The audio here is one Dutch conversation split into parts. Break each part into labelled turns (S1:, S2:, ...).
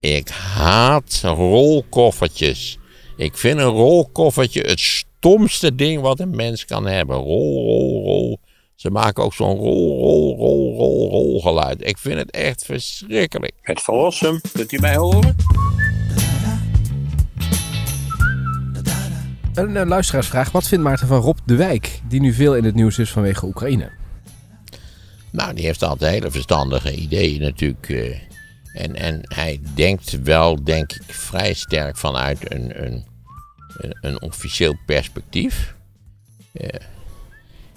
S1: Ik haat rolkoffertjes. Ik vind een rolkoffertje het stomste ding wat een mens kan hebben. Rol, rol, rol. Ze maken ook zo'n rol, rol, rol, rol, rol geluid. Ik vind het echt verschrikkelijk. Het verlossen, kunt u mij horen?
S2: Een uh, luisteraarsvraag. Wat vindt Maarten van Rob de Wijk, die nu veel in het nieuws is vanwege Oekraïne?
S1: Nou, die heeft altijd hele verstandige ideeën natuurlijk. En, en hij denkt wel, denk ik, vrij sterk vanuit een, een, een officieel perspectief. Uh,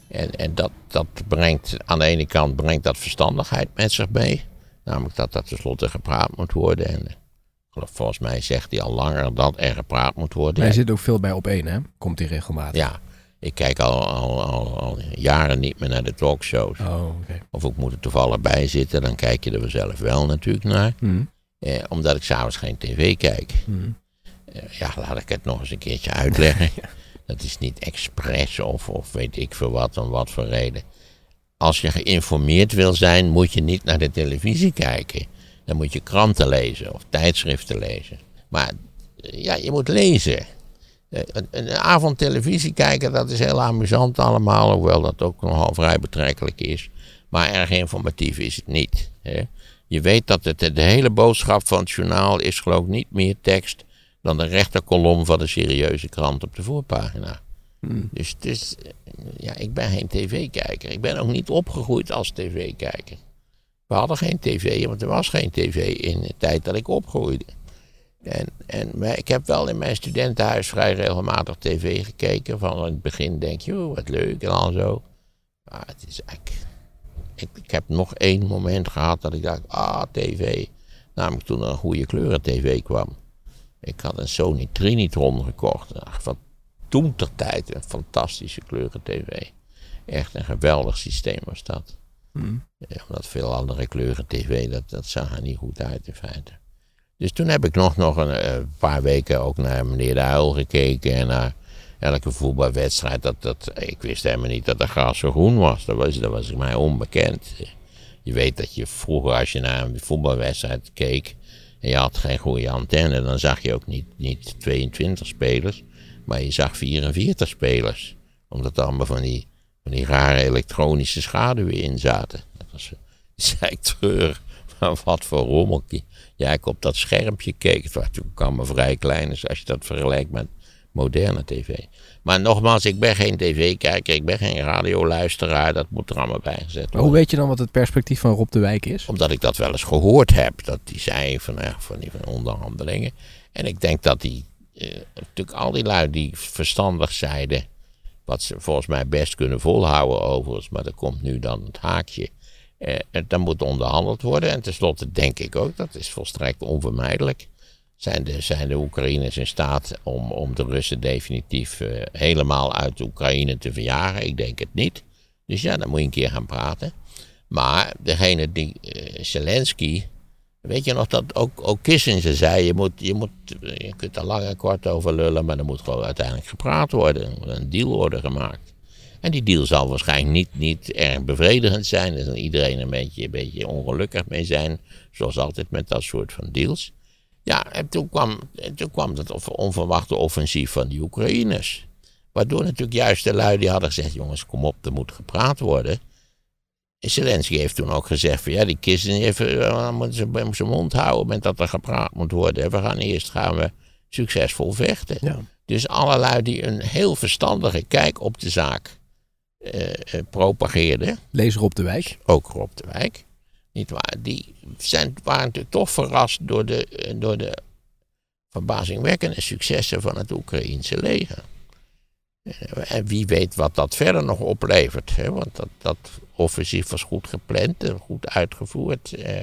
S1: en en dat, dat brengt, aan de ene kant brengt dat verstandigheid met zich mee. Namelijk dat dat tenslotte gepraat moet worden. En volgens mij zegt hij al langer dat er gepraat moet worden.
S2: Hij zit ook veel bij op één, hè? Komt hij regelmatig.
S1: Ja, ik kijk al, al, al, al, jaren niet meer naar de talkshows.
S2: Oh, okay.
S1: Of ik moet er toevallig bij zitten, dan kijk je er zelf wel natuurlijk naar.
S2: Mm.
S1: Eh, omdat ik s'avonds geen tv kijk.
S2: Mm.
S1: Eh, ja, laat ik het nog eens een keertje uitleggen. Dat is niet expres of, of weet ik veel wat, om wat voor reden. Als je geïnformeerd wil zijn, moet je niet naar de televisie kijken. Dan moet je kranten lezen of tijdschriften lezen. Maar ja, je moet lezen. Een, een avond televisie kijken, dat is heel amusant allemaal, hoewel dat ook nogal vrij betrekkelijk is. Maar erg informatief is het niet. Hè. Je weet dat het, de hele boodschap van het journaal is geloof ik niet meer tekst dan de rechterkolom van een serieuze krant op de voorpagina.
S2: Hmm.
S1: Dus, dus ja, ik ben geen tv-kijker. Ik ben ook niet opgegroeid als tv-kijker. We hadden geen tv, want er was geen tv in de tijd dat ik opgroeide. En, en maar ik heb wel in mijn studentenhuis vrij regelmatig tv gekeken. Van in het begin denk je, oh, wat leuk en al zo. Maar het is eigenlijk... Ik, ik heb nog één moment gehad dat ik dacht, ah, tv. Namelijk toen er een goede kleuren tv kwam. Ik had een Sony Trinitron gekocht. Van toen ter tijd een fantastische kleuren tv. Echt een geweldig systeem was dat.
S2: Mm.
S1: Ja, omdat veel andere kleuren tv, dat, dat zag er niet goed uit in feite. Dus toen heb ik nog, nog een uh, paar weken ook naar meneer De Huil gekeken. En naar elke voetbalwedstrijd. Dat, dat, ik wist helemaal niet dat de gras zo groen was. Dat was, dat was mij onbekend. Je weet dat je vroeger als je naar een voetbalwedstrijd keek. En je had geen goede antenne. Dan zag je ook niet, niet 22 spelers. Maar je zag 44 spelers. Omdat er allemaal van die, van die rare elektronische schaduwen in zaten. Dat was zei ik treurig. Wat voor rommeltje. Ja, ik op dat schermpje keek. Het was toen allemaal vrij klein. Dus als je dat vergelijkt met moderne tv. Maar nogmaals, ik ben geen tv-kijker. Ik ben geen radioluisteraar. Dat moet er allemaal bij gezet worden.
S2: Hoe weet je dan wat het perspectief van Rob de Wijk is?
S1: Omdat ik dat wel eens gehoord heb. Dat die zei van, ja, van die van onderhandelingen. En ik denk dat die, eh, natuurlijk al die lui die verstandig zeiden. Wat ze volgens mij best kunnen volhouden overigens. Maar er komt nu dan het haakje. Eh, dan moet onderhandeld worden. En tenslotte denk ik ook, dat is volstrekt onvermijdelijk. Zijn de, zijn de Oekraïners in staat om, om de Russen definitief uh, helemaal uit Oekraïne te verjagen? Ik denk het niet. Dus ja, dan moet je een keer gaan praten. Maar degene die, Zelensky, weet je nog dat ook, ook Kissinger zei, je, moet, je, moet, je kunt er lang en kort over lullen, maar er moet gewoon uiteindelijk gepraat worden. Er moet een deal worden gemaakt. En die deal zal waarschijnlijk niet, niet erg bevredigend zijn. Er zal iedereen een beetje, een beetje ongelukkig mee zijn, zoals altijd met dat soort van deals. Ja, en toen kwam, en toen kwam het onverwachte offensief van die Oekraïners. Waardoor natuurlijk juist de lui die hadden gezegd: jongens, kom op, er moet gepraat worden. En Zelensky heeft toen ook gezegd: van ja, die kisten even, moeten ze bij zijn mond houden met dat er gepraat moet worden. En we gaan eerst gaan we succesvol vechten.
S2: Ja.
S1: Dus allerlei die een heel verstandige kijk op de zaak uh, uh, propageerden.
S2: Lees Rob de Wijk.
S1: Ook Rob de Wijk. Niet waar? Die zijn, waren natuurlijk toch verrast door de, door de verbazingwekkende successen van het Oekraïense leger. En wie weet wat dat verder nog oplevert. Hè? Want dat, dat offensief was goed gepland en goed uitgevoerd. Eh,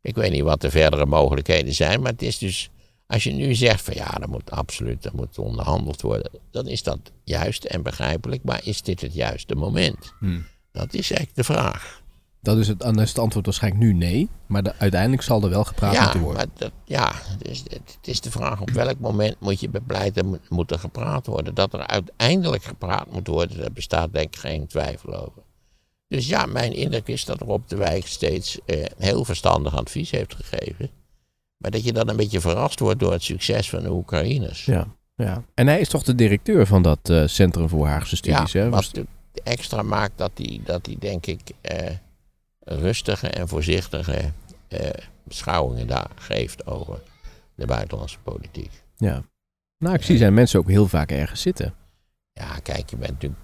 S1: ik weet niet wat de verdere mogelijkheden zijn, maar het is dus. Als je nu zegt van ja, dat moet absoluut, dat moet onderhandeld worden, dan is dat juist en begrijpelijk, maar is dit het juiste moment?
S2: Hmm.
S1: Dat is eigenlijk de vraag.
S2: Dat is het, dan is het antwoord waarschijnlijk nu nee. Maar de, uiteindelijk zal er wel gepraat
S1: ja,
S2: moeten worden.
S1: Maar dat, ja, dus het, het, is de vraag op welk moment moet je bepleiten, moet, moet er gepraat worden. Dat er uiteindelijk gepraat moet worden, daar bestaat denk ik geen twijfel over. Dus ja, mijn indruk is dat Rob de Wijk steeds eh, heel verstandig advies heeft gegeven. Maar dat je dan een beetje verrast wordt door het succes van de Oekraïners.
S2: Ja, ja. En hij is toch de directeur van dat eh, Centrum voor Haagse Studies, hè?
S1: wat extra maakt dat hij, dat hij denk ik, eh, rustige en voorzichtige eh, beschouwingen daar geeft over de buitenlandse politiek.
S2: ja. Nou, ik zie zijn mensen ook heel vaak ergens zitten.
S1: Ja, kijk, je bent natuurlijk.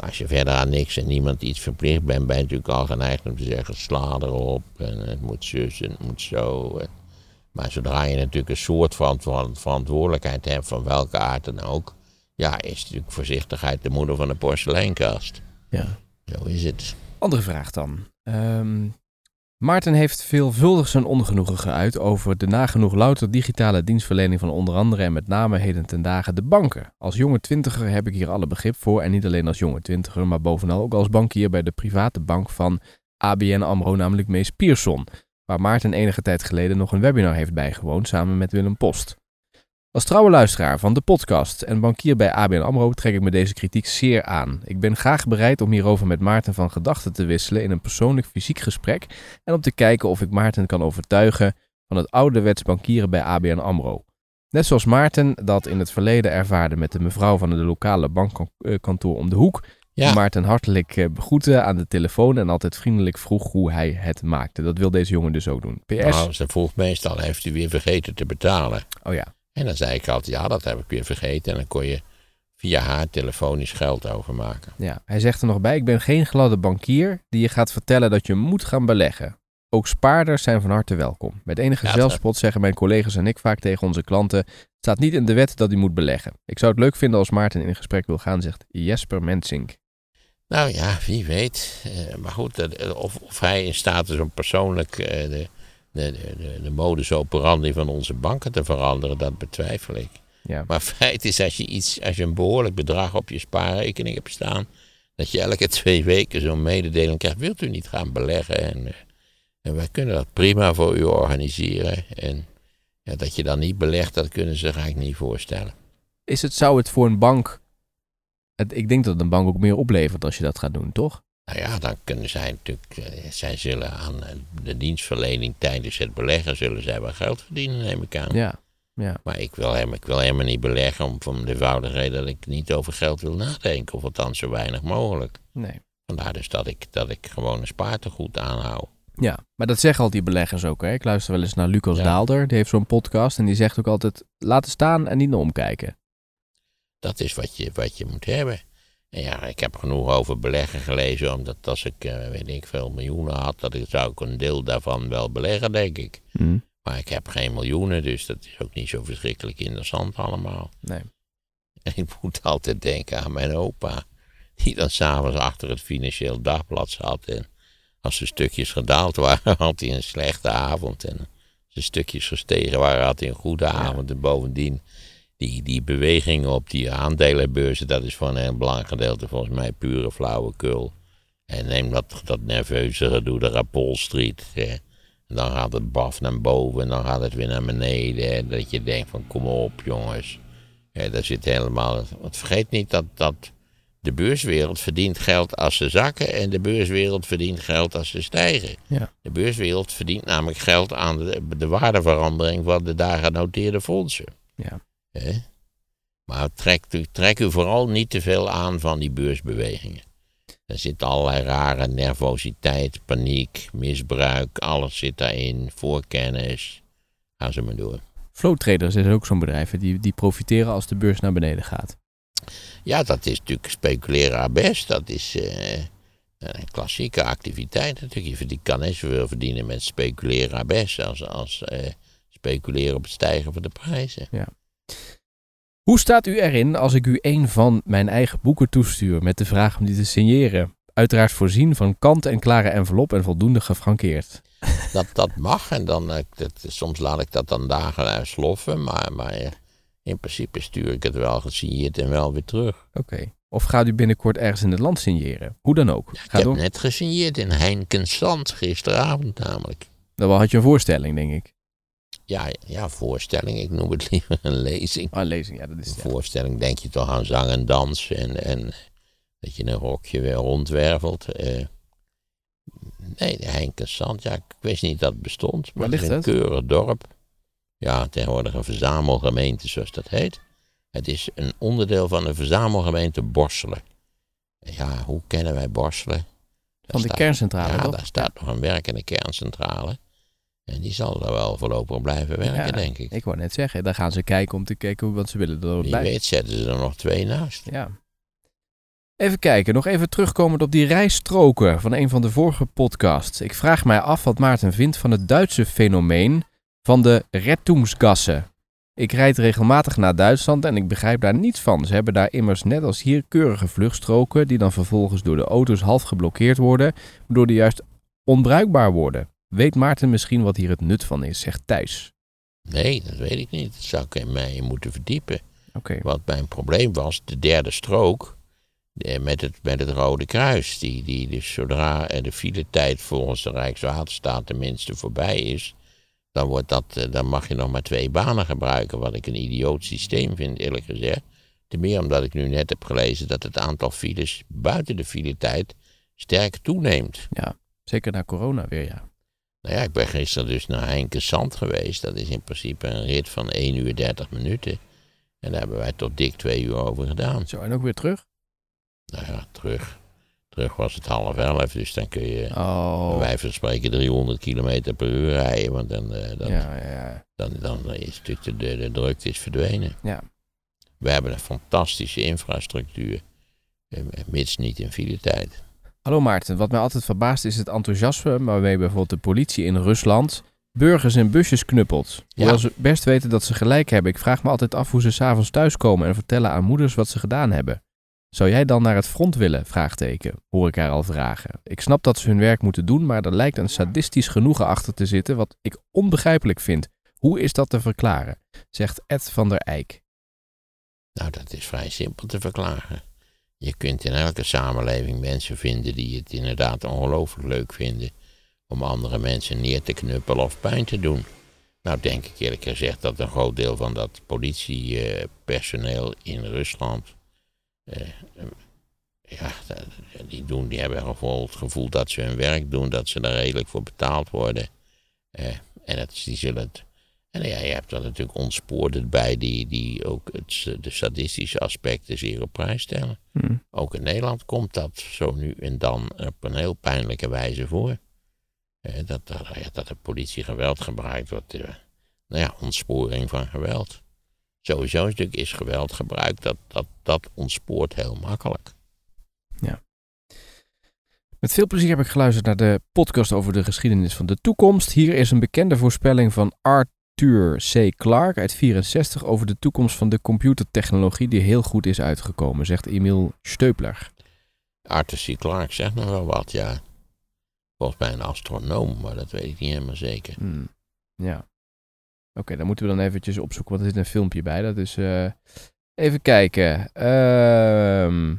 S1: Als je verder aan niks en niemand iets verplicht bent, ben je natuurlijk al geneigd om te zeggen: sla erop en het moet zus en het moet zo. En- maar zodra je natuurlijk een soort van, van verantwoordelijkheid hebt, van welke aard dan ook, ja, is natuurlijk voorzichtigheid de moeder van de porseleinkast.
S2: Ja.
S1: Zo is het.
S2: Andere vraag dan. Ehm, Maarten heeft veelvuldig zijn ongenoegen geuit over de nagenoeg louter digitale dienstverlening van onder andere en met name heden ten dagen de banken. Als jonge twintiger heb ik hier alle begrip voor en niet alleen als jonge twintiger, maar bovenal ook als bankier bij de private bank van ABN AMRO, namelijk Mees Pierson, waar Maarten enige tijd geleden nog een webinar heeft bijgewoond samen met Willem Post. Als trouwe luisteraar van de podcast en bankier bij ABN AMRO trek ik me deze kritiek zeer aan. Ik ben graag bereid om hierover met Maarten van gedachten te wisselen in een persoonlijk fysiek gesprek en om te kijken of ik Maarten kan overtuigen van het ouderwets bankieren bij ABN AMRO. Net zoals Maarten dat in het verleden ervaarde met de mevrouw van het lokale bankkantoor om de hoek, die
S1: Ja,
S2: Maarten hartelijk eh, begroette aan de telefoon en altijd vriendelijk vroeg hoe hij het maakte. Dat wil deze jongen dus ook doen. PS.
S1: nou, ze vroeg meestal: heeft u weer vergeten te betalen?
S2: Oh ja.
S1: En dan zei ik altijd: ja, dat heb ik weer vergeten. En dan kon je via haar telefonisch geld overmaken.
S2: Ja, hij zegt er nog bij: Ik ben geen gladde bankier die je gaat vertellen dat je moet gaan beleggen. Ook spaarders zijn van harte welkom. Met enige
S1: Ja,
S2: zelfspot zeggen mijn collega's en ik vaak tegen onze klanten: Het staat niet in de wet dat u moet beleggen. Ik zou het leuk vinden als Maarten in een gesprek wil gaan, zegt Jesper Mensink.
S1: Nou ja, wie weet. Eh, maar goed, dat- of, of hij in staat is om persoonlijk eh, de, de, de, modus operandi van onze banken te veranderen, dat betwijfel ik.
S2: Ja.
S1: Maar feit is, als je, iets, als je een behoorlijk bedrag op je spaarrekening hebt staan, dat je elke twee weken zo'n mededeling krijgt, wilt u niet gaan beleggen? En, eh, en wij kunnen dat prima voor u organiseren. En ja, dat je dan niet belegt, dat kunnen ze zich eigenlijk niet voorstellen.
S2: Is het, zou het voor een bank. Het, ik denk dat een bank ook meer oplevert als je dat gaat doen, toch?
S1: Nou ja, dan kunnen zij natuurlijk, eh, zij zullen aan de dienstverlening tijdens het beleggen, zullen zij wel geld verdienen, neem ik aan.
S2: Ja. ja.
S1: Maar ik wil, helemaal, ik wil helemaal niet beleggen om van de eenvoudige reden dat ik niet over geld wil nadenken, of althans zo weinig mogelijk.
S2: Nee.
S1: Vandaar dus dat ik, dat ik gewoon een spaartegoed aanhoud.
S2: Ja, maar dat zeggen al die beleggers ook. Hè? Ik luister wel eens naar Lucas
S1: Ja.
S2: Daalder. Die heeft zo'n podcast en die zegt ook altijd: laten staan en niet naar omkijken.
S1: Dat is wat je, wat je moet hebben. Ja, ik heb genoeg over beleggen gelezen, omdat als ik, eh, weet ik veel, miljoenen had, dat ik, zou ik een deel daarvan wel beleggen, denk ik.
S2: Hm.
S1: Maar ik heb geen miljoenen, dus dat is ook niet zo verschrikkelijk interessant allemaal.
S2: Nee.
S1: En ik moet altijd denken aan mijn opa, die dan s'avonds achter het Financieel Dagblad zat. En als de stukjes gedaald waren, had hij een slechte avond. En als de stukjes gestegen waren, had hij een goede avond. En bovendien, die, die bewegingen op die aandelenbeurzen, dat is voor een heel belangrijk gedeelte volgens mij pure flauwekul. En neem dat, dat nerveuze gedoe, de Rapol Street. Hè. En dan gaat het baf naar boven en dan gaat het weer naar beneden. En dat je denkt van kom op jongens. Ja, daar zit helemaal. Want vergeet niet dat, dat de beurswereld verdient geld als ze zakken en de beurswereld verdient geld als ze stijgen.
S2: Ja.
S1: De beurswereld verdient namelijk geld aan de, de waardeverandering van de daar genoteerde fondsen.
S2: Ja.
S1: Hè? Maar trek, u- trek u vooral niet te veel aan van die beursbewegingen. Er zit allerlei rare nervositeit, paniek, misbruik, alles zit daarin, voorkennis. Ga ze maar door.
S2: Flow Traders is ook zo'n bedrijf. Die, die profiteren als de beurs naar beneden gaat.
S1: Ja, dat is natuurlijk speculeren aan best. Dat is eh, een klassieke activiteit natuurlijk. Je kan net zoveel verdienen met speculeren aan best als, als eh, speculeren op het stijgen van de prijzen.
S2: Hoe staat u erin als ik u een van mijn eigen boeken toestuur met de vraag om die te signeren? Uiteraard voorzien van kant-en-klare envelop en voldoende gefrankeerd.
S1: Dat, dat mag en dan, eh, dat, soms laat ik dat dan dagen sloffen, maar, maar eh, in principe stuur ik het wel gesigneerd en wel weer terug.
S2: Oké. Of gaat u binnenkort ergens in het land signeren? Hoe dan ook.
S1: Ik
S2: Ga
S1: heb
S2: door.
S1: net gesigneerd in Heinkensand gisteravond namelijk.
S2: Dan had je een voorstelling, denk ik.
S1: Ja, ja, voorstelling, ik noem het liever een lezing.
S2: Ah, lezing, ja, dat is
S1: Een
S2: ja.
S1: voorstelling denk je toch aan zang en dans en, en dat je een rokje weer rondwervelt. eh. Nee, de Heinkensand, ja, ik wist niet dat het bestond. Maar het is een
S2: het?
S1: keurig dorp. Ja, tegenwoordig een verzamelgemeente, zoals dat heet. Het is een onderdeel van de verzamelgemeente Borselen. Ja, hoe kennen wij Borselen? Daar
S2: Van de
S1: staat-
S2: kerncentrale,
S1: Ja,
S2: toch?
S1: daar staat nog een werkende kerncentrale. En die zal er wel voorlopig blijven werken,
S2: Ja,
S1: denk ik.
S2: Ik wou net zeggen, daar gaan ze kijken om te kijken hoe- wat ze willen er
S1: Wie
S2: bij.
S1: weet zetten ze er nog twee naast.
S2: Ja. Even kijken, nog even terugkomend op die rijstroken van een van de vorige podcasts. Ik vraag mij af wat Maarten vindt van het Duitse fenomeen van de Rettungsgassen. Ik rijd regelmatig naar Duitsland en ik begrijp daar niets van. Ze hebben daar immers net als hier keurige vluchtstroken die dan vervolgens door de auto's half geblokkeerd worden, waardoor die juist onbruikbaar worden. Weet Maarten misschien wat hier het nut van is, zegt Thijs.
S1: Nee, dat weet ik niet. Dat zou ik in mij moeten verdiepen.
S2: Oké,
S1: Wat mijn probleem was, de derde strook eh, met het, met het Rode Kruis. Die, die dus zodra de filetijd volgens de Rijkswaterstaat tenminste voorbij is, dan, wordt dat, eh, dan mag je nog maar twee banen gebruiken. Wat ik een idioot systeem vind, eerlijk gezegd. Ten meer omdat ik nu net heb gelezen dat het aantal files buiten de filetijd sterk toeneemt.
S2: zeker na corona weer, ja.
S1: Nou ja, ik ben gisteren dus naar Heinkensand geweest. Dat is in principe een rit van 1 uur 30 minuten. En daar hebben wij tot dik twee uur over gedaan.
S2: Zo, en ook weer terug?
S1: Nou ja, terug. Terug was het half elf, dus dan kun je
S2: Oh,
S1: wij verspreken 300 kilometer per uur rijden. Want dan, eh, dan,
S2: ja, ja, ja.
S1: dan, dan is natuurlijk de, de, de drukte is verdwenen.
S2: Ja.
S1: We hebben een fantastische infrastructuur. eh, Mits niet in filetijd.
S2: Hallo Maarten, wat mij altijd verbaast is het enthousiasme waarmee bijvoorbeeld de politie in Rusland burgers in busjes knuppelt.
S1: Ja.
S2: Hoewel ze best weten dat ze gelijk hebben. Ik vraag me altijd af hoe ze s'avonds thuiskomen en vertellen aan moeders wat ze gedaan hebben. Zou jij dan naar het front willen? Vraagteken, hoor ik haar al vragen. Ik snap dat ze hun werk moeten doen, maar er lijkt een sadistisch genoegen achter te zitten wat ik onbegrijpelijk vind. Hoe is dat te verklaren? Zegt Ed van der Eyck.
S1: Nou, dat is vrij simpel te verklaren. Je kunt in elke samenleving mensen vinden die het inderdaad ongelooflijk leuk vinden om andere mensen neer te knuppelen of pijn te doen. Nou, denk ik eerlijk gezegd dat een groot deel van dat politiepersoneel in Rusland, eh, eh, ja, die, doen, die hebben gewoon het gevoel dat ze hun werk doen, dat ze er redelijk voor betaald worden. Eh, en dat, die zullen het en ja, je hebt er natuurlijk ontspoorden bij die, die ook het, de sadistische aspecten zeer op prijs stellen.
S2: Hm.
S1: Ook in Nederland komt dat zo nu en dan op een heel pijnlijke wijze voor. Eh, dat, dat, ja, dat de politie geweld gebruikt wordt. eh, nou ja, ontsporing van geweld. Sowieso natuurlijk is geweld gebruikt, dat, dat, dat ontspoort heel makkelijk.
S2: Met veel plezier heb ik geluisterd naar de podcast over de geschiedenis van de toekomst. Hier is een bekende voorspelling van Arthur C. Clarke uit 64 over de toekomst van de computertechnologie die heel goed is uitgekomen, zegt Emiel Steupler.
S1: Arthur C. Clarke zegt nog wel wat, ja. Volgens mij een astronoom, maar dat weet ik niet helemaal zeker.
S2: Hmm, Ja. Oké, dan moeten we dan eventjes opzoeken, want er zit een filmpje bij. Dat is, eh, even kijken. Ehm,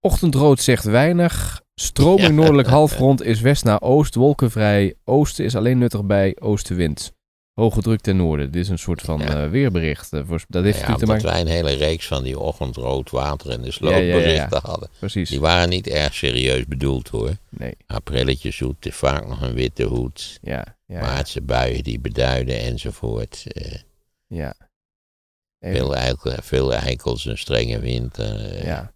S2: ochtendrood zegt weinig. Stroming noordelijk halfrond is west naar oost, wolkenvrij. Oosten is alleen nuttig bij oostenwind. Hoge druk ten noorden. Dit is een soort van
S1: Ja.
S2: eh, weerbericht. eh, voor- dat heeft
S1: ja,
S2: natuurlijk te maken...
S1: wij een hele reeks van die ochtendrood water en de
S2: ja,
S1: slootberichten hadden.
S2: Precies.
S1: Die waren niet erg serieus bedoeld hoor.
S2: Nee,
S1: hoed, vaak nog een witte hoed.
S2: ja.
S1: Maartse buien die beduiden enzovoort. Eh,
S2: ja. Even-
S1: veel, eikel, veel eikels, een strenge winter.
S2: Ja.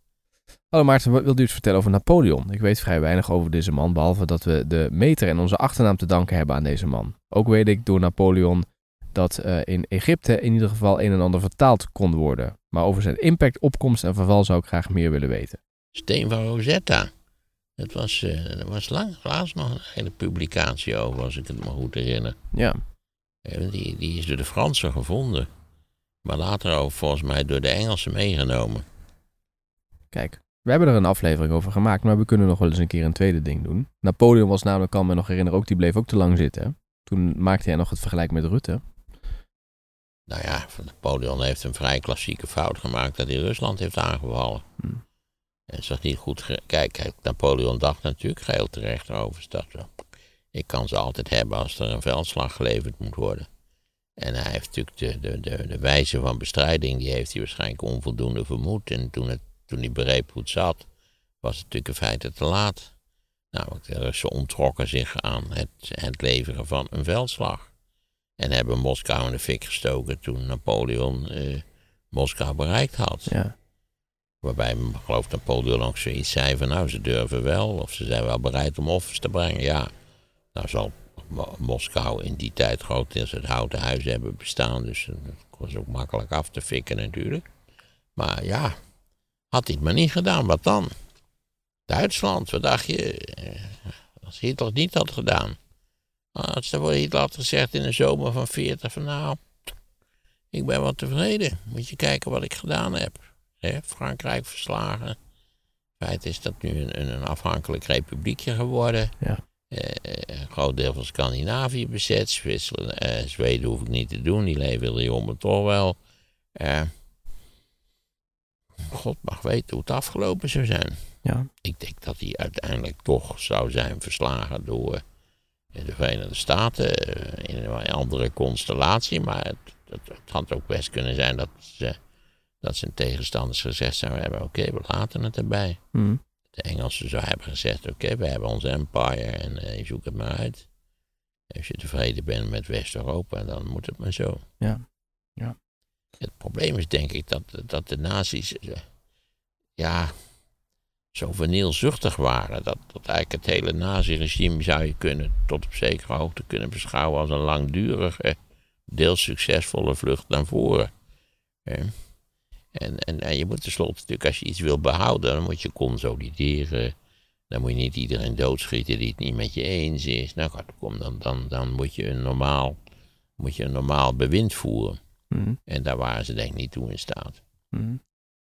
S2: Hallo Maarten, wat wilt u iets vertellen over Napoleon? Ik weet vrij weinig over deze man, behalve dat we de meter en onze achternaam te danken hebben aan deze man. Ook weet ik door Napoleon dat eh, in Egypte in ieder geval een en ander vertaald kon worden. Maar over zijn impact, opkomst en verval zou ik graag meer willen weten.
S1: Steen van Rosetta. Dat was, er was lang, laatst nog een hele publicatie over, als ik het me goed herinner.
S2: Ja,
S1: Eh, Die, die is door de Fransen gevonden. Maar later ook volgens mij door de Engelsen meegenomen.
S2: kijk. We hebben er een aflevering over gemaakt, maar we kunnen nog wel eens een keer een tweede ding doen. Napoleon was namelijk, kan me nog herinneren, ook die bleef ook te lang zitten. Toen maakte hij nog het vergelijk met Rutte.
S1: Nou ja, Napoleon heeft een vrij klassieke fout gemaakt dat hij Rusland heeft aangevallen.
S2: Hm.
S1: En zag niet goed. Kijk, Napoleon dacht natuurlijk geheel terecht over dat. Ik kan ze altijd hebben als er een veldslag geleverd moet worden. En hij heeft natuurlijk de, de, de, de wijze van bestrijding, die heeft hij waarschijnlijk onvoldoende vermoed. En toen, het, toen hij begreep hoe het zat, was het natuurlijk in feite te laat. Namelijk, de Russen ontrokken zich aan het, het leveren van een veldslag. En hebben Moskou in de fik gestoken toen Napoleon eh, Moskou bereikt had.
S2: Ja.
S1: Waarbij, ik geloof Napoleon ook zoiets zei van, nou, ze durven wel, of ze zijn wel bereid om offers te brengen. Ja, nou zal Mo- Moskou in die tijd grotendeels uit houten huizen hebben bestaan, dus het was ook makkelijk af te fikken natuurlijk. Maar ja, had hij het maar niet gedaan, wat dan? Duitsland, wat dacht je? Eh, Als Hitler het niet had gedaan. Als er voor Hitler had gezegd in de zomer van 40 van nou, ik ben wel tevreden. Moet je kijken wat ik gedaan heb. Hè, Frankrijk verslagen. Feit is dat nu een, een- afhankelijk republiekje geworden.
S2: Ja.
S1: Eh, een groot deel van Scandinavië bezet. Zwitserland, eh, Zweden hoef ik niet te doen, die leven er om toch wel. Eh, God mag weten hoe het afgelopen zou zijn.
S2: Ja.
S1: Ik denk dat hij uiteindelijk toch zou zijn verslagen door eh, de Verenigde Staten eh, in een andere constellatie. Maar het, het, het had ook best kunnen zijn dat, ze, dat zijn tegenstanders gezegd zouden hebben: oké, we laten het erbij.
S2: Hm.
S1: De Engelsen zou hebben gezegd: oké, we hebben ons empire en je zoekt het maar uit. Als je tevreden bent met West-Europa, dan moet het maar zo.
S2: Ja. Ja.
S1: Het probleem is denk ik dat, dat de nazi's eh, ja, zo vernielzuchtig waren. Dat, dat eigenlijk het hele naziregime zou je kunnen tot op zekere hoogte kunnen beschouwen als een langdurige, deels succesvolle vlucht naar voren. En, en, en je moet tenslotte natuurlijk, als je iets wil behouden, dan moet je consolideren. Dan moet je niet iedereen doodschieten die het niet met je eens is. Nou, kom, dan, dan, dan moet, je een normaal, moet je een normaal bewind voeren.
S2: Hm.
S1: En daar waren ze denk ik niet toe in staat.
S2: Hm.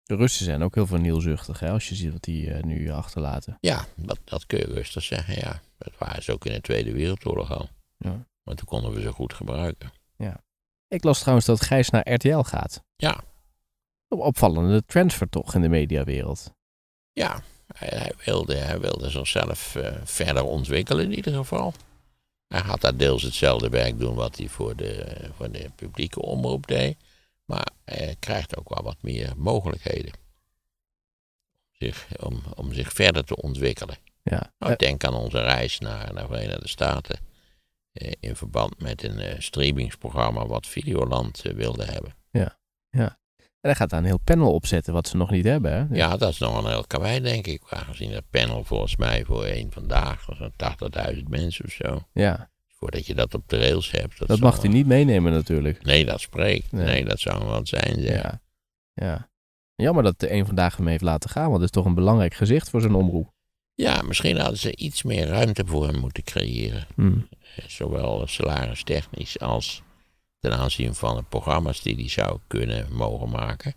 S2: De Russen zijn ook heel vernielzuchtig, hè, als je ziet wat die eh, nu achterlaten.
S1: Ja, dat, dat kun je rustig zeggen, ja. Dat waren ze ook in de Tweede Wereldoorlog al.
S2: Ja.
S1: Maar toen konden we ze goed gebruiken.
S2: Ik las trouwens dat Gijs naar RTL gaat.
S1: Ja.
S2: Op- Opvallende transfer toch in de mediawereld.
S1: Ja, hij, hij wilde, hij wilde zichzelf eh, verder ontwikkelen in ieder geval. Hij gaat daar deels hetzelfde werk doen wat hij voor de, voor de publieke omroep deed. Maar hij krijgt ook wel wat meer mogelijkheden. Zich, om, om zich verder te ontwikkelen.
S2: Ja.
S1: Nou,
S2: Eh,
S1: denk aan onze reis naar, naar de Verenigde Staten. eh, in verband met een eh, streamingsprogramma wat Videoland wilde hebben.
S2: En hij gaat daar een heel panel opzetten wat ze nog niet hebben. Hè?
S1: Ja, dat is nog een heel karwei, denk ik. Aangezien het panel volgens mij voor één vandaag was zo'n 80.000 mensen of zo.
S2: Ja,
S1: Voordat je dat op de rails hebt.
S2: dat mag hij
S1: wel-
S2: niet meenemen natuurlijk.
S1: Nee, dat spreekt.
S2: Nee.
S1: Nee, dat zou wel wat zijn, zeg.
S2: Ja. ja. Jammer dat de een vandaag hem heeft laten gaan, want het is toch een belangrijk gezicht voor zijn omroep.
S1: Ja, misschien hadden ze iets meer ruimte voor hem moeten creëren.
S2: Hm.
S1: Eh, Zowel salaristechnisch als ten aanzien van de programma's die hij zou kunnen mogen maken.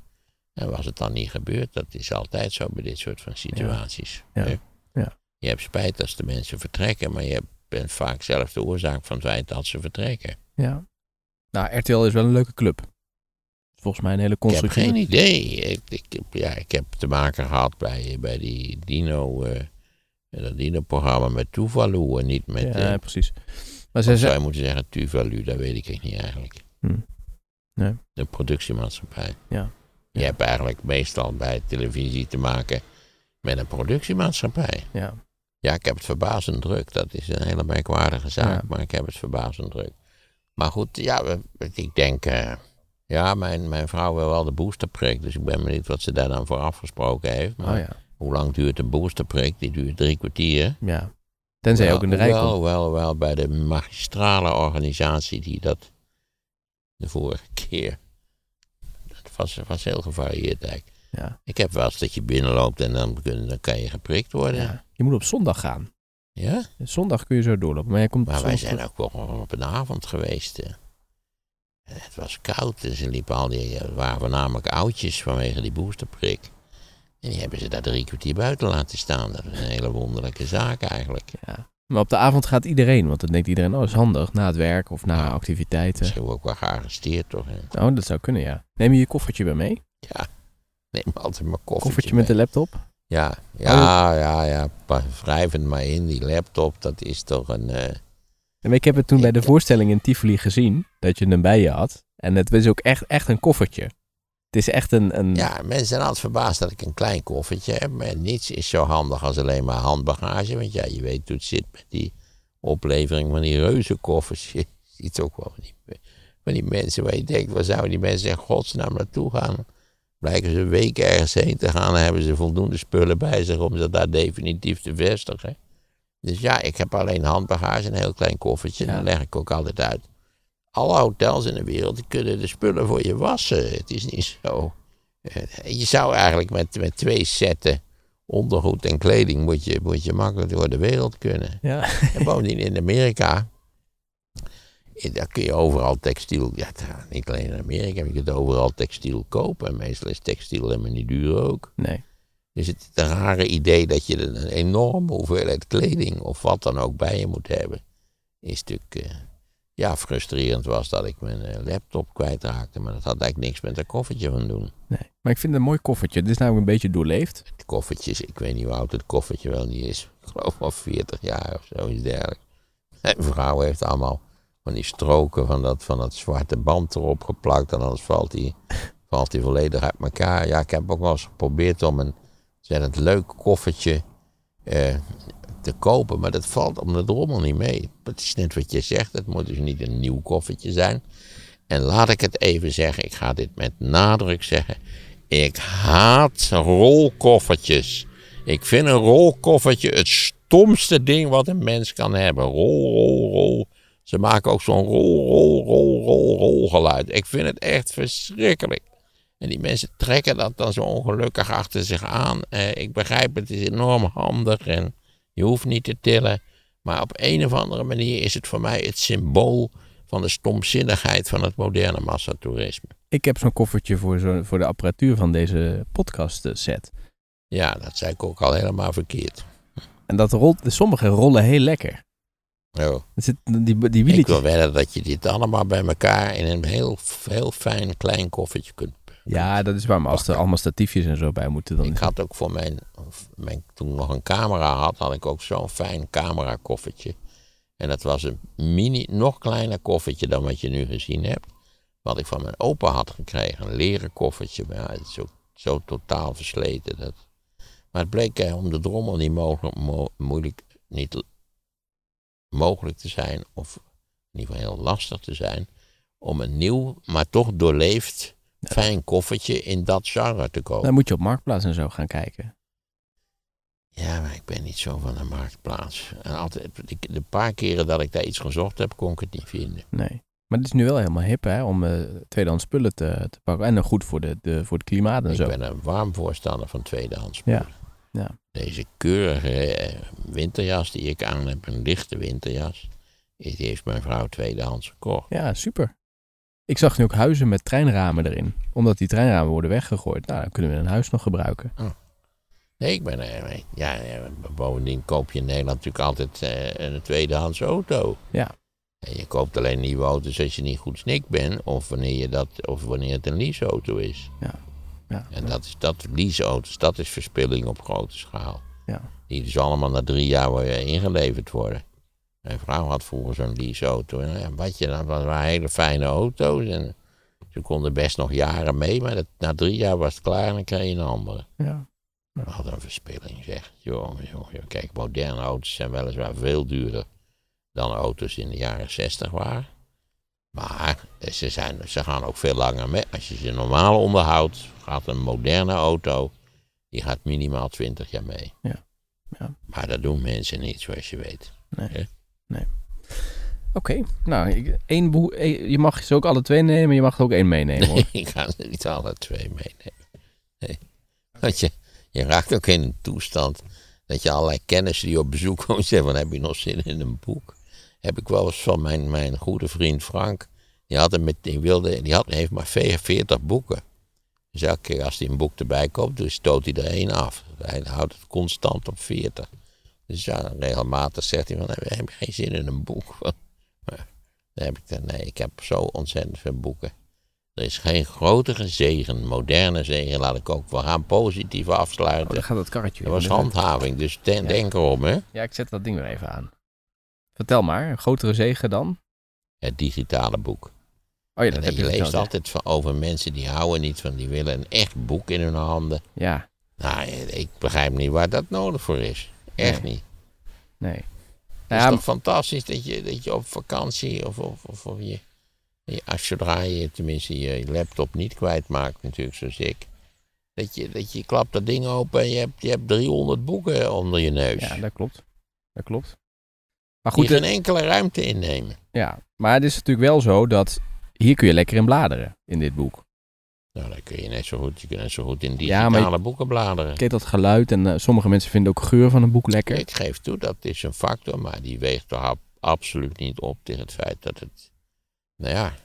S1: En was het dan niet gebeurd, dat is altijd zo bij dit soort van situaties.
S2: Ja. Ja.
S1: Je hebt spijt als de mensen vertrekken, maar je bent vaak zelf de oorzaak van het feit dat ze vertrekken.
S2: Ja. Nou, RTL is wel een leuke club. Volgens mij een hele
S1: Ik heb geen idee. Ik, ik, ja, ik heb te maken gehad bij, bij die Dino, eh, dat Dino-programma met Tuvalu en niet met,
S2: ja,
S1: eh,
S2: precies. Maar ze
S1: zou je moeten zeggen Tuvalu, dat weet ik echt niet eigenlijk.
S2: Hm. Nee.
S1: De productiemaatschappij.
S2: Ja.
S1: Je hebt eigenlijk meestal bij televisie te maken met een productiemaatschappij.
S2: Ja.
S1: Ja, ik heb het verbazend druk. Dat is een hele merkwaardige zaak,
S2: Ja.
S1: maar ik heb het verbazend druk. Maar goed, ja, ik denk... eh, ja, mijn, mijn vrouw wil wel de boosterprik, dus ik ben benieuwd wat ze daar dan voor afgesproken heeft. Maar
S2: Oh ja.
S1: hoe lang duurt een boosterprik? Die duurt drie kwartier.
S2: Ja. Tenzij je ook in de rij
S1: wel,
S2: komt.
S1: wel, wel bij de magistrale organisatie die dat de vorige keer. Dat was, was heel gevarieerd eigenlijk.
S2: Ja.
S1: Ik heb wel eens dat je binnenloopt en dan, kun, dan kan je geprikt worden. Ja.
S2: ja. Je moet op zondag gaan. Zondag kun je zo doorlopen. Maar, komt
S1: Maar wij zijn ook wel op een avond geweest. En het was koud, dus er liepen al die, waren voornamelijk oudjes vanwege die boosterprik. En die hebben ze daar drie kwartier buiten laten staan. Dat is een hele wonderlijke zaak eigenlijk.
S2: Ja. Maar op de avond gaat iedereen. Want dan denkt iedereen, oh, dat is handig. Na het werk of na
S1: Ja.
S2: activiteiten.
S1: Misschien ook wel gearresteerd toch? hè?
S2: Oh, dat zou kunnen, ja. Neem je je koffertje weer mee?
S1: Ja, neem altijd mijn koffertje,
S2: Koffertje met de laptop?
S1: Ja, ja, ja, ja. pa- Wrijf het maar in, die laptop, dat is toch een...
S2: En ik heb het toen bij de voorstelling in Tivoli gezien. Dat je hem bij je had. En het was ook echt, echt een koffertje. Het is echt een... een...
S1: Ja, mensen zijn altijd verbaasd dat ik een klein koffertje heb. Maar niets is zo handig als alleen maar handbagage. Want ja, je weet hoe het zit met die oplevering van die reuzenkoffers. Je ziet ook wel van die, van die mensen waar je denkt, waar zouden die mensen in godsnaam naartoe gaan? Blijken ze een week ergens heen te gaan, dan hebben ze voldoende spullen bij zich om ze daar definitief te vestigen. Dus ja, ik heb alleen handbagage, een heel klein koffertje,
S2: Ja.
S1: dat leg ik ook altijd uit. Alle hotels in de wereld kunnen de spullen voor je wassen. Het is niet zo. eh, Je zou eigenlijk met, met twee setten ondergoed en kleding moet je, moet je makkelijk door de wereld kunnen.
S2: Ja.
S1: En bovendien in Amerika, eh, daar kun je overal textiel, ja, niet alleen in Amerika, maar je kunt overal textiel kopen. En meestal is textiel helemaal niet duur ook.
S2: Nee.
S1: Dus het is een rare idee dat je een enorme hoeveelheid kleding of wat dan ook bij je moet hebben. Is natuurlijk, eh, ja, frustrerend was dat ik mijn eh, laptop kwijtraakte. Maar dat had eigenlijk niks met dat koffertje van doen.
S2: nee. Maar ik vind het een mooi koffertje. Dit is namelijk een beetje doorleefd.
S1: Het koffertje is, ik weet niet hoe oud het koffertje wel niet is. Ik geloof wel 40 jaar of zoiets dergelijks. Mijn vrouw heeft allemaal van die stroken van dat, van dat zwarte band erop geplakt. En anders valt die, valt die volledig uit elkaar. Ja, ik heb ook wel eens geprobeerd om een ontzettend leuk koffertje eh, te kopen. Maar dat valt om de drommel niet mee. Het is net wat je zegt. Het moet dus niet een nieuw koffertje zijn. En laat ik het even zeggen. Ik ga dit met nadruk zeggen. Ik haat rolkoffertjes. Ik vind een rolkoffertje het stomste ding wat een mens kan hebben. Rol, rol, rol. Ze maken ook zo'n rol, rol, rol, rol, rol geluid. Ik vind het echt verschrikkelijk. En die mensen trekken dat dan zo ongelukkig achter zich aan. Eh, ik begrijp, het is enorm handig en je hoeft niet te tillen. Maar op een of andere manier is het voor mij het symbool van de stomzinnigheid van het moderne massatoerisme.
S2: Ik heb zo'n koffertje voor, zo, voor de apparatuur van deze podcast eh, set.
S1: Ja, dat zei ik ook al helemaal verkeerd.
S2: En dat rolt, sommige rollen heel lekker.
S1: Oh.
S2: Zit, die, die
S1: Ik wil wedden dat je dit allemaal bij elkaar in een heel, heel fijn klein koffertje kunt.
S2: Ja, dat is waar. Maar als er allemaal statiefjes en zo bij moeten, dan
S1: Ik had ook voor mijn, mijn, toen ik nog een camera had, had ik ook zo'n fijn camera koffertje. En dat was een mini, nog kleiner koffertje dan wat je nu gezien hebt. Wat ik van mijn opa had gekregen, een leren koffertje. Maar ja, het is zo, zo totaal versleten. Dat. Maar het bleek eh, om de drommel niet mogelijk, mo- moeilijk, niet mogelijk te zijn, of in ieder geval heel lastig te zijn, om een nieuw, maar toch doorleefd, fijn koffertje in dat genre te kopen.
S2: dan moet je op Marktplaats en zo gaan kijken.
S1: Ja, maar ik ben niet zo van de marktplaats. En altijd, de, paar keren dat ik daar iets gezocht heb, kon ik het niet vinden.
S2: Nee. Maar het is nu wel helemaal hip, hè, om eh tweedehands spullen te, te pakken. En dan goed voor, de, de, voor het klimaat en
S1: Ik
S2: zo.
S1: ben een warm voorstander van tweedehands spullen.
S2: Ja, ja.
S1: Deze keurige eh, winterjas die ik aan heb, een lichte winterjas, die heeft mijn vrouw tweedehands gekocht.
S2: Ja, super. Ik zag nu ook huizen met treinramen erin. Omdat die treinramen worden weggegooid. Nou, dan kunnen we een huis nog gebruiken.
S1: Nee, ik ben er. Ja, ja, bovendien koop je in Nederland natuurlijk altijd eh, een tweedehands auto.
S2: Ja.
S1: En je koopt alleen nieuwe auto's als je niet goed snik bent, of wanneer, je dat, of wanneer het een leaseauto is.
S2: Ja.
S1: En dat is dat leaseauto's, dat is verspilling op grote schaal.
S2: Ja.
S1: Die dus allemaal na drie jaar weer ingeleverd worden. Mijn vrouw had vroeger zo'n leaseauto. En ja, wat je dan, dat waren hele fijne auto's. En ze konden best nog jaren mee, maar dat, na drie jaar was het klaar en dan kreeg je een andere.
S2: Ja.
S1: Wat een verspilling zeg. Jongen. Kijk, moderne auto's zijn weliswaar veel duurder dan auto's in de jaren 60 waren. Maar ze, zijn, ze gaan ook veel langer mee. Als je ze normaal onderhoudt, gaat een moderne auto, die gaat minimaal 20 jaar mee.
S2: Ja. Ja.
S1: Maar dat doen mensen niet, zoals je weet.
S2: Nee. Nee. Oké, nou, ik- één boe je mag ze ook alle twee nemen, je mag er ook één meenemen. Hoor.
S1: Nee, ik ga ze niet alle twee meenemen. Nee. Want je, je raakt ook in een toestand dat je allerlei kennissen die op bezoek komen zeggen van heb je nog zin in een boek? Heb ik wel eens van mijn, mijn goede vriend Frank. Die, had met, die, wilde, die had, heeft maar 40 boeken. Dus elke keer als hij een boek erbij koopt, dus stoot hij er één af. Hij houdt het constant op 40. Dus ja, regelmatig zegt hij van heb je geen zin in een boek? Maar dan heb ik dan, nee, ik heb zo ontzettend veel boeken. Er is geen grotere zegen, moderne zegen, laat ik ook. We gaan positief
S2: Oh,
S1: afsluiten.
S2: dan gaat het karretje
S1: dat was handhaving, dus ten-
S2: Ja.
S1: denk erom, hè.
S2: Ja, ik zet dat ding weer even aan. Vertel maar, een grotere zegen dan?
S1: Het digitale boek.
S2: Oh ja, dat
S1: En
S2: heb
S1: je
S2: je
S1: leest altijd van, over mensen die houden niet van, die willen een echt boek in hun handen.
S2: Ja,
S1: Nou, ik begrijp niet waar dat nodig voor is. Echt
S2: Nee.
S1: niet.
S2: nee.
S1: Het is
S2: ja,
S1: toch fantastisch dat je, dat je op vakantie of, of, of, of je, je, als zodra je tenminste je laptop niet kwijtmaakt, natuurlijk zoals ik, dat je, dat je klapt dat ding open en je hebt, je hebt 300 boeken onder je neus.
S2: ja, dat klopt. Dat klopt. Maar
S1: die
S2: goed,
S1: geen
S2: eh,
S1: enkele ruimte innemen.
S2: ja. maar het is natuurlijk wel zo dat hier kun je lekker in bladeren in dit boek.
S1: Nou, dan kun je net zo goed, je kunt net zo goed in digitale
S2: je-
S1: boeken bladeren.
S2: Kijk, dat geluid en eh, sommige mensen vinden ook geur van een boek lekker.
S1: Ik geef toe, dat is een factor, maar die weegt toch ab- absoluut niet op tegen het feit dat het, nou ja,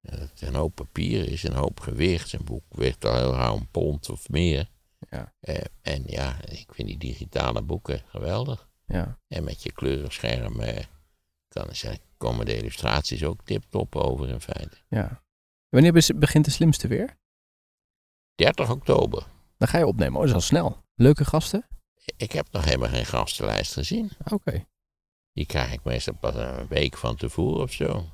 S1: dat het een hoop papier is, een hoop gewicht. Een boek weegt al heel gauw een pond of meer.
S2: Ja.
S1: Eh, en ja, ik vind die digitale boeken geweldig.
S2: Ja.
S1: En met je kleurenscherm eh, kan, zijn, komen de illustraties ook tip-top over in feite.
S2: ja. Wanneer begint de slimste weer?
S1: 30 oktober.
S2: Dan ga je opnemen. Oh, dat is al snel. Leuke gasten?
S1: Ik heb nog helemaal geen gastenlijst gezien.
S2: Oké.
S1: Die krijg ik meestal pas een week van tevoren of zo.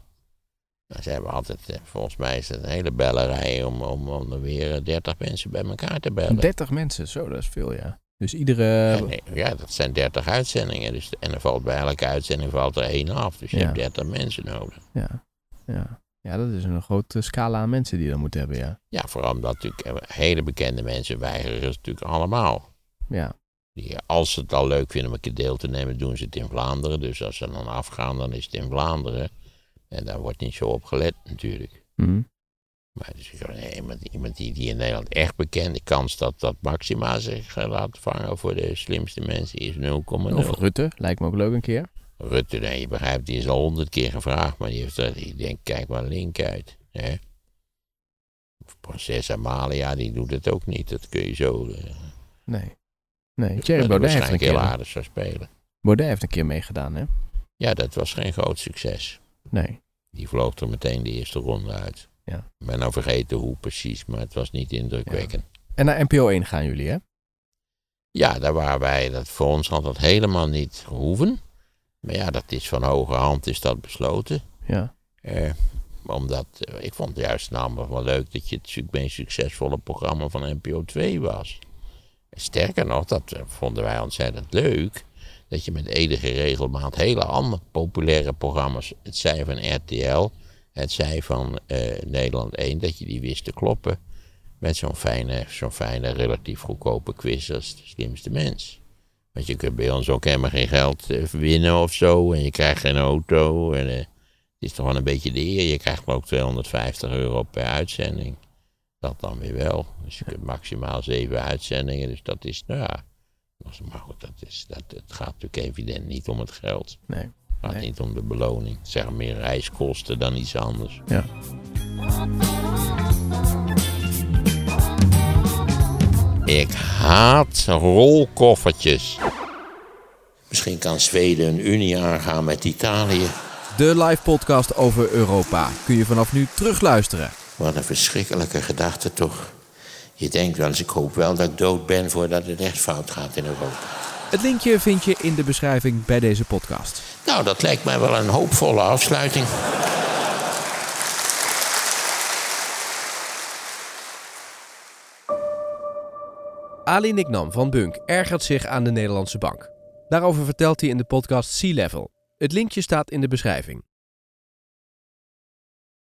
S1: Ze hebben altijd, eh, volgens mij is het een hele bellerij om, om, om er weer 30 mensen bij elkaar te bellen.
S2: 30 mensen, zo, dat is veel, ja. Dus iedere...
S1: Ja, nee, ja, dat zijn 30 uitzendingen. Dus, en er valt bij elke uitzending valt er één af. Dus je
S2: Ja.
S1: hebt 30 mensen nodig.
S2: Ja, ja. Ja, dat is een grote scala aan mensen die je dan moet hebben, ja.
S1: Ja, vooral omdat natuurlijk eh, hele bekende mensen weigeren het natuurlijk allemaal.
S2: Ja,
S1: Die, als ze het al leuk vinden om een keer deel te nemen, doen ze het in Vlaanderen. Dus als ze dan afgaan, dan is het in Vlaanderen. En daar wordt niet zo op gelet natuurlijk.
S2: Mhm.
S1: Maar dus, iemand, iemand die, die in Nederland echt bekend, de kans dat, dat Maxima zich gaat laten vangen voor de slimste mensen is 0,0.
S2: Of Rutte, lijkt me ook leuk een keer.
S1: Rutte, nee, je begrijpt, die is al honderd keer gevraagd, maar die heeft er, ik denk, kijk maar link uit. Hè? Of Prinses Amalia, die doet het ook niet, dat kun je zo. eh,
S2: Nee. Nee,
S1: dat
S2: Thierry
S1: er
S2: Baudet heeft, een
S1: waarschijnlijk heel
S2: keer,
S1: aardig zou spelen.
S2: Baudet heeft een keer meegedaan, hè?
S1: Ja, dat was geen groot succes.
S2: Nee.
S1: Die vloog er meteen de eerste ronde uit.
S2: Ja.
S1: Ik ben nou vergeten hoe precies, maar het was niet indrukwekkend.
S2: En naar NPO 1 gaan jullie, hè?
S1: Ja, daar waren wij, dat, voor ons had dat helemaal niet gehoeven. Maar ja, dat is van hoge hand is dat besloten.
S2: Ja.
S1: Eh, omdat, eh, ik vond het juist namelijk wel leuk dat je het meest succesvolle programma van NPO 2 was. Sterker nog, dat eh, vonden wij ontzettend leuk. Dat je met enige regelmaat hele andere populaire programma's, het zij van RTL, het zij van Nederland 1, dat je die wist te kloppen. Met zo'n fijne, zo'n fijne, relatief goedkope quiz als de slimste mens. Want je kunt bij ons ook helemaal geen geld eh, winnen of zo. En je krijgt geen auto. En, eh, het is toch wel een beetje de eer. Je krijgt ook 250 euro per uitzending. Dat dan weer wel. Dus je kunt maximaal zeven uitzendingen. Dus dat is, nou ja. Maar goed, dat is, dat, het gaat natuurlijk evident niet om het geld.
S2: Nee.
S1: Het gaat
S2: Nee.
S1: niet om de beloning. Het zeggen meer reiskosten dan iets anders.
S2: Ja.
S1: Ik haat rolkoffertjes. Misschien kan Zweden een unie aangaan met Italië.
S2: De live podcast over Europa kun je vanaf nu terugluisteren.
S1: Wat een verschrikkelijke gedachte toch. Je denkt wel eens, ik hoop wel dat ik dood ben voordat het echt fout gaat in Europa.
S2: Het linkje vind je in de beschrijving bij deze podcast.
S1: Nou, dat lijkt mij wel een hoopvolle afsluiting.
S2: Ali Nicknam van Bunk ergert zich aan de Nederlandse bank. Daarover vertelt hij in de podcast Sea Level. Het linkje staat in de beschrijving.